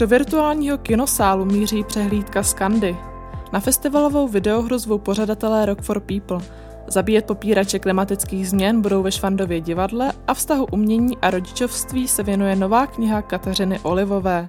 Do virtuálního kinosálu míří přehlídka Skandy. Na festivalovou videohru zvou pořadatelé Rock for People. Zabíjet popírače klimatických změn budou ve Švandově divadle a vztahu umění a rodičovství se věnuje nová kniha Kateřiny Olivové.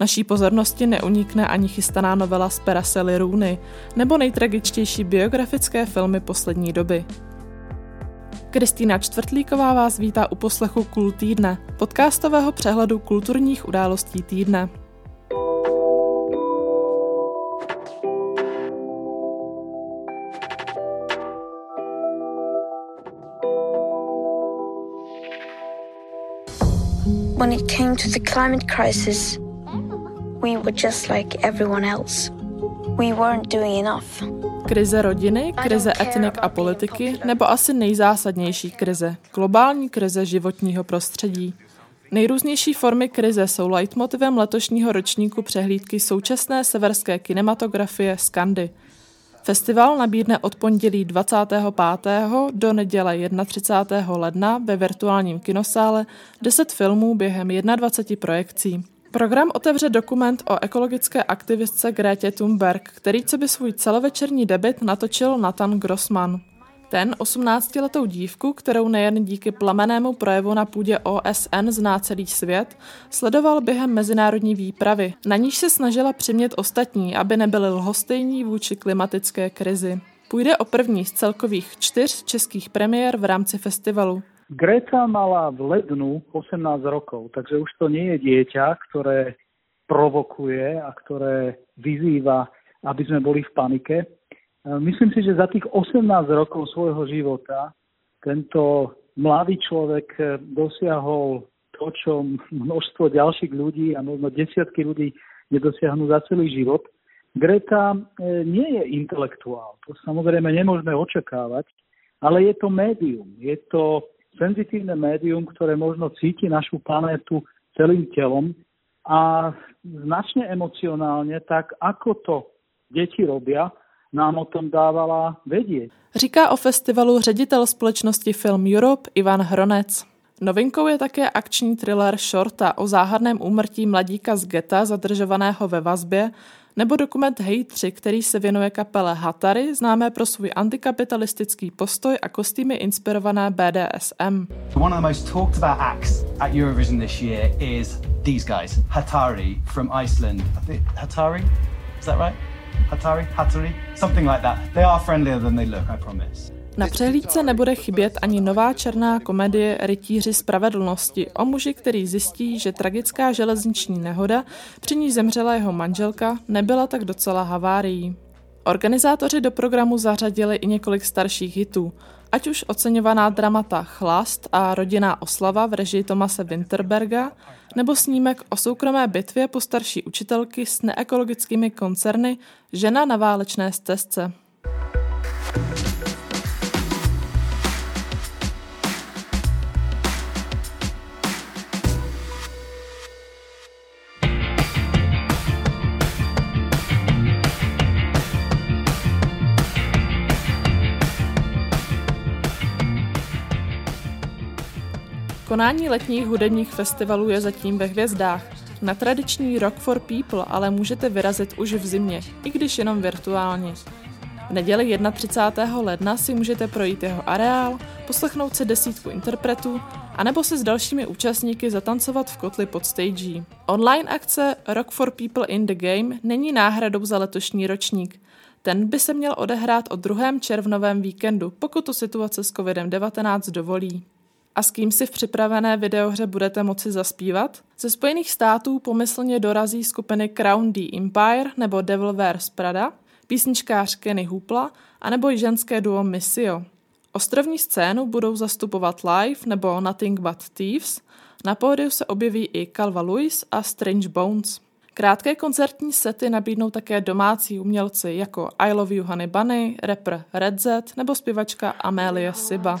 Naší pozornosti neunikne ani chystaná novela z pera Sally Rooney nebo nejtragičtější biografické filmy poslední doby. Kristýna Čtvrtlíková vás vítá u poslechu Kul týdne, podcastového přehledu kulturních událostí týdne. When it came to the climate crisis, we were just like everyone else. We weren't doing enough. Krize rodiny, krize etnik a politiky, nebo asi nejzásadnější krize, globální krize životního prostředí. Nejrůznější formy krize jsou leitmotivem letošního ročníku přehlídky současné severské kinematografie Skandy. Festival nabídne od pondělí 25. do neděle 31. ledna ve virtuálním kinosále 10 filmů během 21 projekcí. Program otevře dokument o ekologické aktivistce Grétě Thunberg, který co by svůj celovečerní debit natočil Nathan Grossman. Ten 18-letou dívku, kterou nejen díky plamenému projevu na půdě OSN zná celý svět, sledoval během mezinárodní výpravy, na níž se snažila přimět ostatní, aby nebyli lhostejní vůči klimatické krizi. Půjde o první z celkových čtyř českých premiér v rámci festivalu. Greta mala v lednu 18 rokov, takže už to nie je dieťa, ktoré provokuje a ktoré vyzýva, aby sme boli v panike. Myslím si, že za tých 18 rokov svojho života tento mladý človek dosiahol to, čo množstvo ďalších ľudí a možno desiatky ľudí nedosiahnu za celý život. Greta e, nie je intelektuál, to samozrejme nemôžeme očakávať, ale je to médium, je to senzitívne médium, ktoré možno cíti našu planétu celým telom a značne emocionálne, tak ako to deti robia, nám o tom dávala vědět. Říká o festivalu ředitel společnosti Film Europe Ivan Hronec. Novinkou je také akční thriller Shorta o záhadném úmrtí mladíka z geta zadržovaného ve vazbě nebo dokument Hej 3, který se věnuje kapele Hatari, známé pro svůj antikapitalistický postoj a kostýmy inspirované BDSM. One of the most talked about acts at Eurovision this year is these guys, Hatari from Iceland. Hatari, is that right? Hatari, Hatari, something like that. They are friendlier than they look, I promise. Na přehlídce nebude chybět ani nová černá komedie Rytíři spravedlnosti o muži, který zjistí, že tragická železniční nehoda, při ní zemřela jeho manželka, nebyla tak docela havárií. Organizátoři do programu zařadili i několik starších hitů, ať už oceňovaná dramata Chlast a rodinná oslava v režii Tomase Winterberga, nebo snímek o soukromé bitvě po starší učitelky s neekologickými koncerny Žena na válečné stezce. Konání letních hudebních festivalů je zatím ve hvězdách. Na tradiční Rock for People ale můžete vyrazit už v zimě, i když jenom virtuálně. V neděli 31. ledna si můžete projít jeho areál, poslechnout se desítku interpretů, anebo se s dalšími účastníky zatancovat v kotli pod stagí. Online akce Rock for People in the Game není náhradou za letošní ročník. Ten by se měl odehrát o druhém červnovém víkendu, pokud to situace s COVID-19 dovolí. A s kým si v připravené videohře budete moci zaspívat? Ze Spojených států pomyslně dorazí skupiny Crown D Empire nebo Devil Wears Prada, písničkář Kenny Hoopla a nebo ženské duo Missio. Ostrovní scénu budou zastupovat Live nebo Nothing But Thieves, na pódiu se objeví i Calva Lewis a Strange Bones. Krátké koncertní sety nabídnou také domácí umělci jako I Love You Honey Bunny, rapper Red Z nebo zpěvačka Amelia Siba.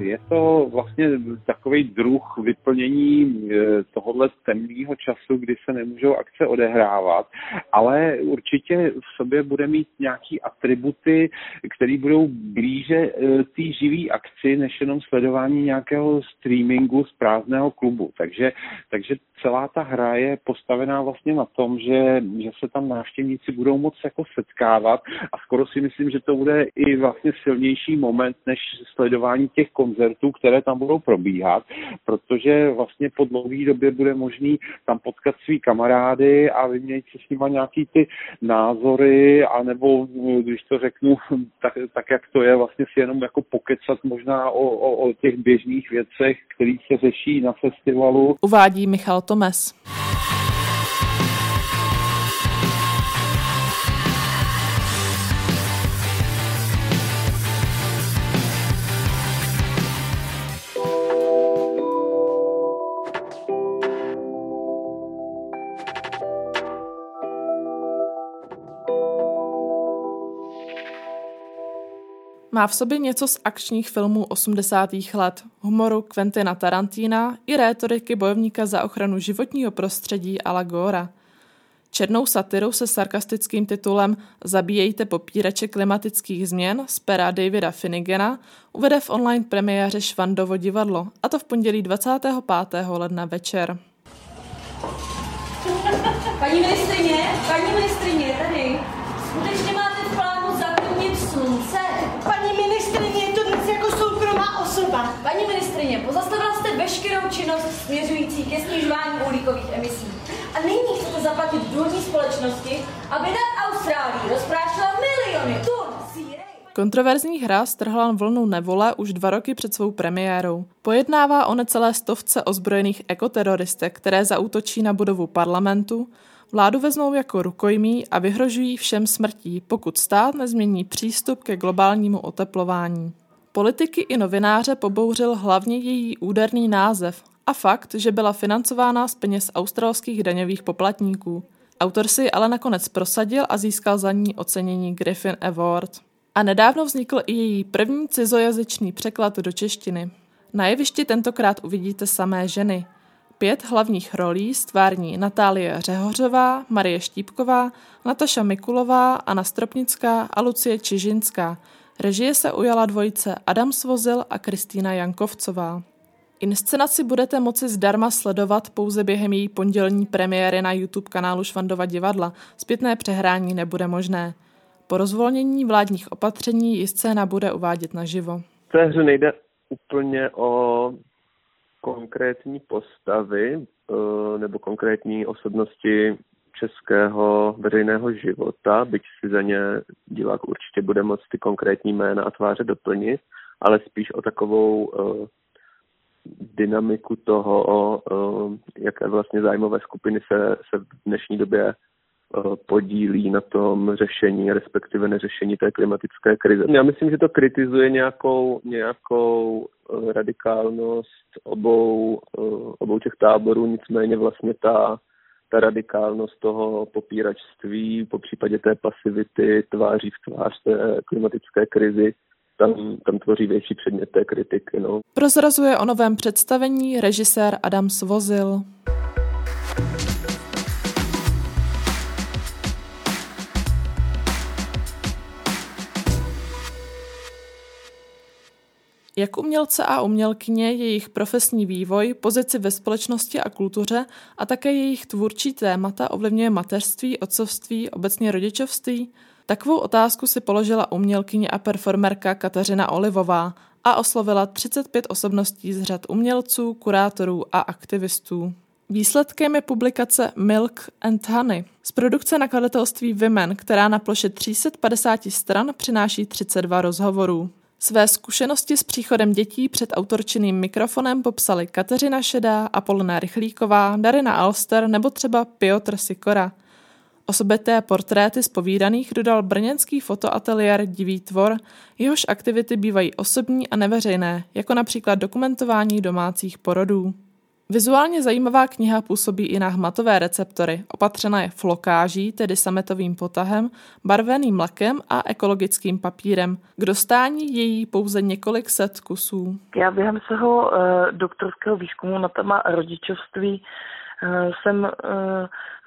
je to vlastně takový druh vyplnění eh, tohohle temného času, kdy se nemůžou akce odehrávat, ale určitě v sobě bude mít nějaký atributy, které budou blíže eh, té živý akci, než jenom sledování nějakého streamingu z prázdného klubu. Takže, takže celá ta hra je postavená vlastně na tom, že, že se tam návštěvníci budou moc jako setkávat a skoro si myslím, že to bude i vlastně silnější moment než sledování těch koncertů, které tam budou probíhat, protože vlastně po dlouhé době bude možný tam potkat svý kamarády a vyměnit si s nima nějaký ty názory, anebo když to řeknu tak, tak jak to je, vlastně si jenom jako pokecat možná o, o, o těch běžných věcech, které se řeší na festivalu. Uvádí Michal Tomás. Má v sobě něco z akčních filmů 80. let, humoru Quentina Tarantina i rétoriky bojovníka za ochranu životního prostředí Ala Gora. Černou satirou se sarkastickým titulem Zabíjejte popírače klimatických změn z pera Davida Finnigana uvede v online premiéře Švandovo divadlo, a to v pondělí 25. ledna večer. Paní veškerou činnost směřující ke snižování uhlíkových emisí. A nyní chcete zaplatit důlní společnosti, aby nad Austrálií rozprášila miliony tun Kontroverzní hra strhla vlnu nevole už dva roky před svou premiérou. Pojednává o necelé stovce ozbrojených ekoteroristech, které zautočí na budovu parlamentu, vládu vezmou jako rukojmí a vyhrožují všem smrtí, pokud stát nezmění přístup ke globálnímu oteplování. Politiky i novináře pobouřil hlavně její úderný název a fakt, že byla financována z peněz australských daňových poplatníků. Autor si ale nakonec prosadil a získal za ní ocenění Griffin Award. A nedávno vznikl i její první cizojazyčný překlad do češtiny. Na jevišti tentokrát uvidíte samé ženy. Pět hlavních rolí stvární Natálie Řehořová, Marie Štípková, Nataša Mikulová, Anna Stropnická a Lucie Čižinská – Režie se ujala dvojice Adam Svozil a Kristýna Jankovcová. Inscenaci budete moci zdarma sledovat pouze během její pondělní premiéry na YouTube kanálu Švandova divadla. Zpětné přehrání nebude možné. Po rozvolnění vládních opatření ji scéna bude uvádět naživo. V té hře nejde úplně o konkrétní postavy eh, nebo konkrétní osobnosti českého veřejného života, byť si za ně divák určitě bude moct ty konkrétní jména a tváře doplnit, ale spíš o takovou uh, dynamiku toho, uh, jaké vlastně zájmové skupiny se, se v dnešní době uh, podílí na tom řešení, respektive neřešení té klimatické krize. Já myslím, že to kritizuje nějakou, nějakou radikálnost obou, obou těch táborů, nicméně vlastně ta ta radikálnost toho popíračství, po případě té pasivity tváří v tvář té klimatické krizi, tam, tam tvoří větší předmět té kritiky. No. Prozrazuje o novém představení režisér Adam Svozil. Jak umělce a umělkyně, jejich profesní vývoj, pozici ve společnosti a kultuře a také jejich tvůrčí témata ovlivňuje mateřství, otcovství, obecně rodičovství? Takovou otázku si položila umělkyně a performerka Kateřina Olivová a oslovila 35 osobností z řad umělců, kurátorů a aktivistů. Výsledkem je publikace Milk and Honey z produkce nakladatelství Women, která na ploše 350 stran přináší 32 rozhovorů. Své zkušenosti s příchodem dětí před autorčeným mikrofonem popsali Kateřina Šedá, Apolona Rychlíková, Darina Alster nebo třeba Piotr Sikora. Osobité portréty z povídaných dodal brněnský fotoateliér Divý tvor, jehož aktivity bývají osobní a neveřejné, jako například dokumentování domácích porodů. Vizuálně zajímavá kniha působí i na hmatové receptory. Opatřena je flokáží, tedy sametovým potahem, barveným lakem a ekologickým papírem. K dostání je jí pouze několik set kusů. Já během svého uh, doktorského výzkumu na téma rodičovství uh, jsem uh,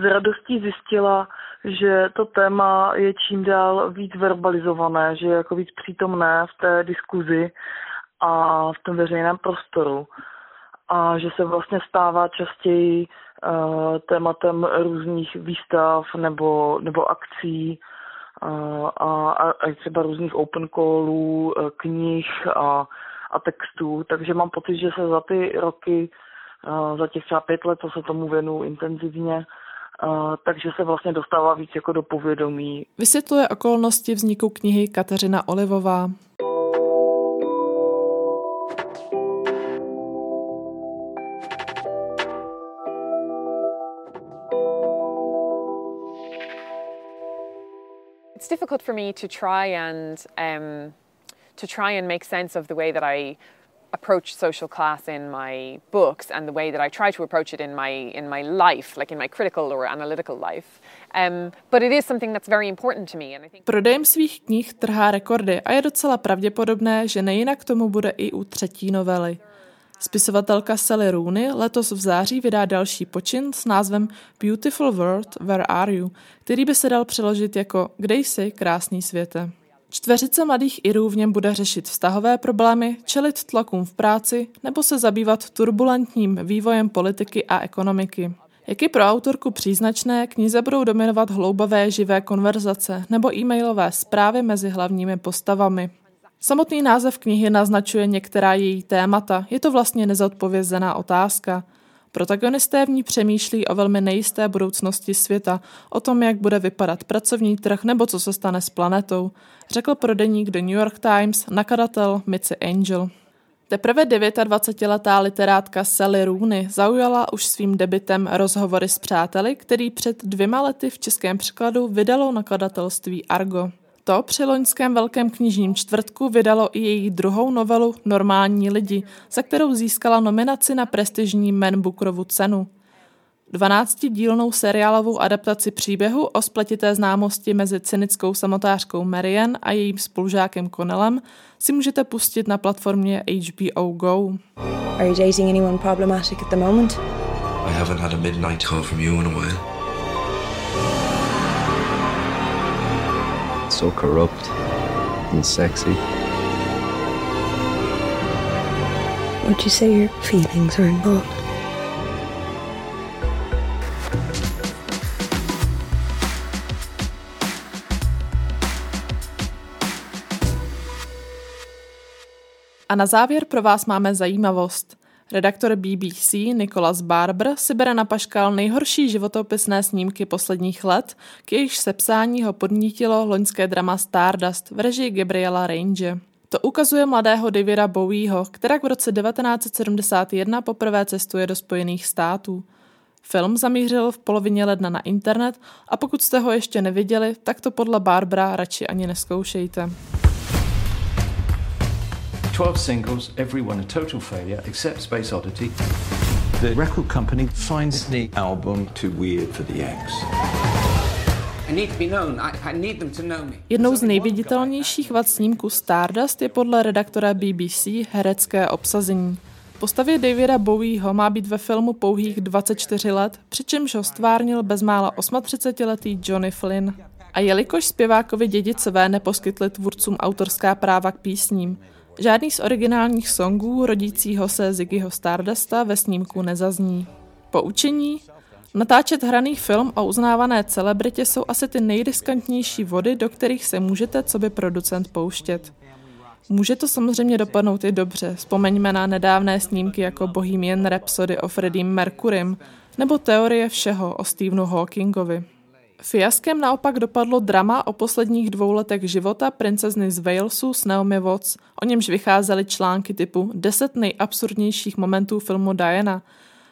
s radostí zjistila, že to téma je čím dál víc verbalizované, že je jako víc přítomné v té diskuzi a v tom veřejném prostoru a že se vlastně stává častěji uh, tématem různých výstav nebo, nebo akcí uh, a, a, třeba různých open callů, uh, knih a, a textů. Takže mám pocit, že se za ty roky, uh, za těch třeba pět let, co se tomu věnu intenzivně, Uh, takže se vlastně dostává víc jako do povědomí. Vysvětluje okolnosti vzniku knihy Kateřina Olivová. It's difficult for me to try and um, to try and make sense of the way that I approach social class in my books and the way that I try to approach it in my in my life, like in my critical or analytical life. Um, but it is something that's very important to me. And I think... Prodejem svých knih trhá rekordy a je docela pravděpodobné, že nejinak tomu bude i u třetí novely. Spisovatelka Sally Rooney letos v září vydá další počin s názvem Beautiful World, Where Are You, který by se dal přeložit jako Kde jsi, krásný světe. Čtveřice mladých Irů v něm bude řešit vztahové problémy, čelit tlakům v práci nebo se zabývat turbulentním vývojem politiky a ekonomiky. Jak je pro autorku příznačné, knize budou dominovat hloubavé živé konverzace nebo e-mailové zprávy mezi hlavními postavami. Samotný název knihy naznačuje některá její témata. Je to vlastně nezodpovězená otázka. Protagonisté v ní přemýšlí o velmi nejisté budoucnosti světa, o tom, jak bude vypadat pracovní trh nebo co se stane s planetou, řekl prodejník The New York Times nakadatel Mitzi Angel. Teprve 29-letá literátka Sally Rooney zaujala už svým debitem rozhovory s přáteli, který před dvěma lety v českém překladu vydalo nakladatelství Argo. To při loňském velkém knižním čtvrtku vydalo i její druhou novelu Normální lidi, za kterou získala nominaci na prestižní Man Bookerovu cenu. Dvanáctidílnou seriálovou adaptaci příběhu o spletité známosti mezi cynickou samotářkou Marian a jejím spolužákem Connellem si můžete pustit na platformě HBO Go. Are you dating anyone problematic at the moment? I haven't had a midnight call from you in a while. So corrupt and sexy. Would you say your feelings are involved? A na závěr pro vás máme zajímavost. Redaktor BBC Nicholas Barber si bere na paškal nejhorší životopisné snímky posledních let, k jejichž sepsání ho podnítilo loňské drama Stardust v režii Gabriela Range. To ukazuje mladého Davida Bowieho, která v roce 1971 poprvé cestuje do Spojených států. Film zamířil v polovině ledna na internet a pokud jste ho ještě neviděli, tak to podle Barbara radši ani neskoušejte. 12 singles, every one a total failure except Space Oddity. The record company finds the album too weird for the ex. Jednou z nejviditelnějších vad snímku Stardust je podle redaktora BBC herecké obsazení. Postavě Davida Bowieho má být ve filmu pouhých 24 let, přičemž ho stvárnil bezmála 38-letý Johnny Flynn. A jelikož zpěvákovi dědicové neposkytli tvůrcům autorská práva k písním, Žádný z originálních songů rodícího se Ziggyho Stardusta ve snímku nezazní. Poučení? Natáčet hraný film o uznávané celebritě jsou asi ty nejriskantnější vody, do kterých se můžete co by producent pouštět. Může to samozřejmě dopadnout i dobře, vzpomeňme na nedávné snímky jako Bohemian Rhapsody o Freddie Mercurym nebo Teorie všeho o Stephenu Hawkingovi. Fiaskem naopak dopadlo drama o posledních dvou letech života princezny z Walesu s Naomi Watts, o němž vycházely články typu 10 nejabsurdnějších momentů filmu Diana,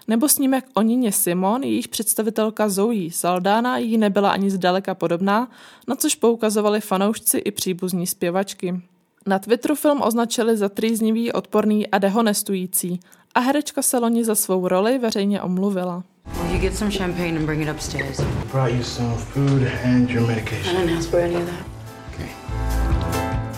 nebo snímek o Nině Simon, jejíž představitelka Zoe Saldana jí nebyla ani zdaleka podobná, na což poukazovali fanoušci i příbuzní zpěvačky. Na Twitteru film označili za trýznivý, odporný a dehonestující a herečka se loni za svou roli veřejně omluvila. You get some champagne and bring it upstairs. Brought you some food and your medication. I didn't ask for any of that.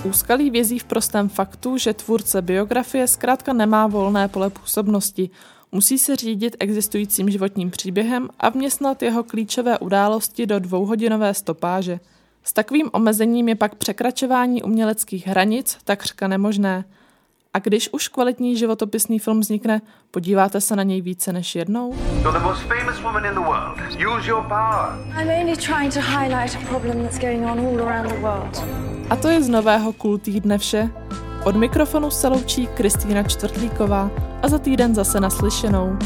Úskalí vězí v prostém faktu, že tvůrce biografie zkrátka nemá volné pole působnosti. Musí se řídit existujícím životním příběhem a vměstnat jeho klíčové události do dvouhodinové stopáže. S takovým omezením je pak překračování uměleckých hranic takřka nemožné. A když už kvalitní životopisný film vznikne, podíváte se na něj více než jednou? A to je z nového Cool týdne vše. Od mikrofonu se loučí Kristýna Čtvrtlíková a za týden zase naslyšenou.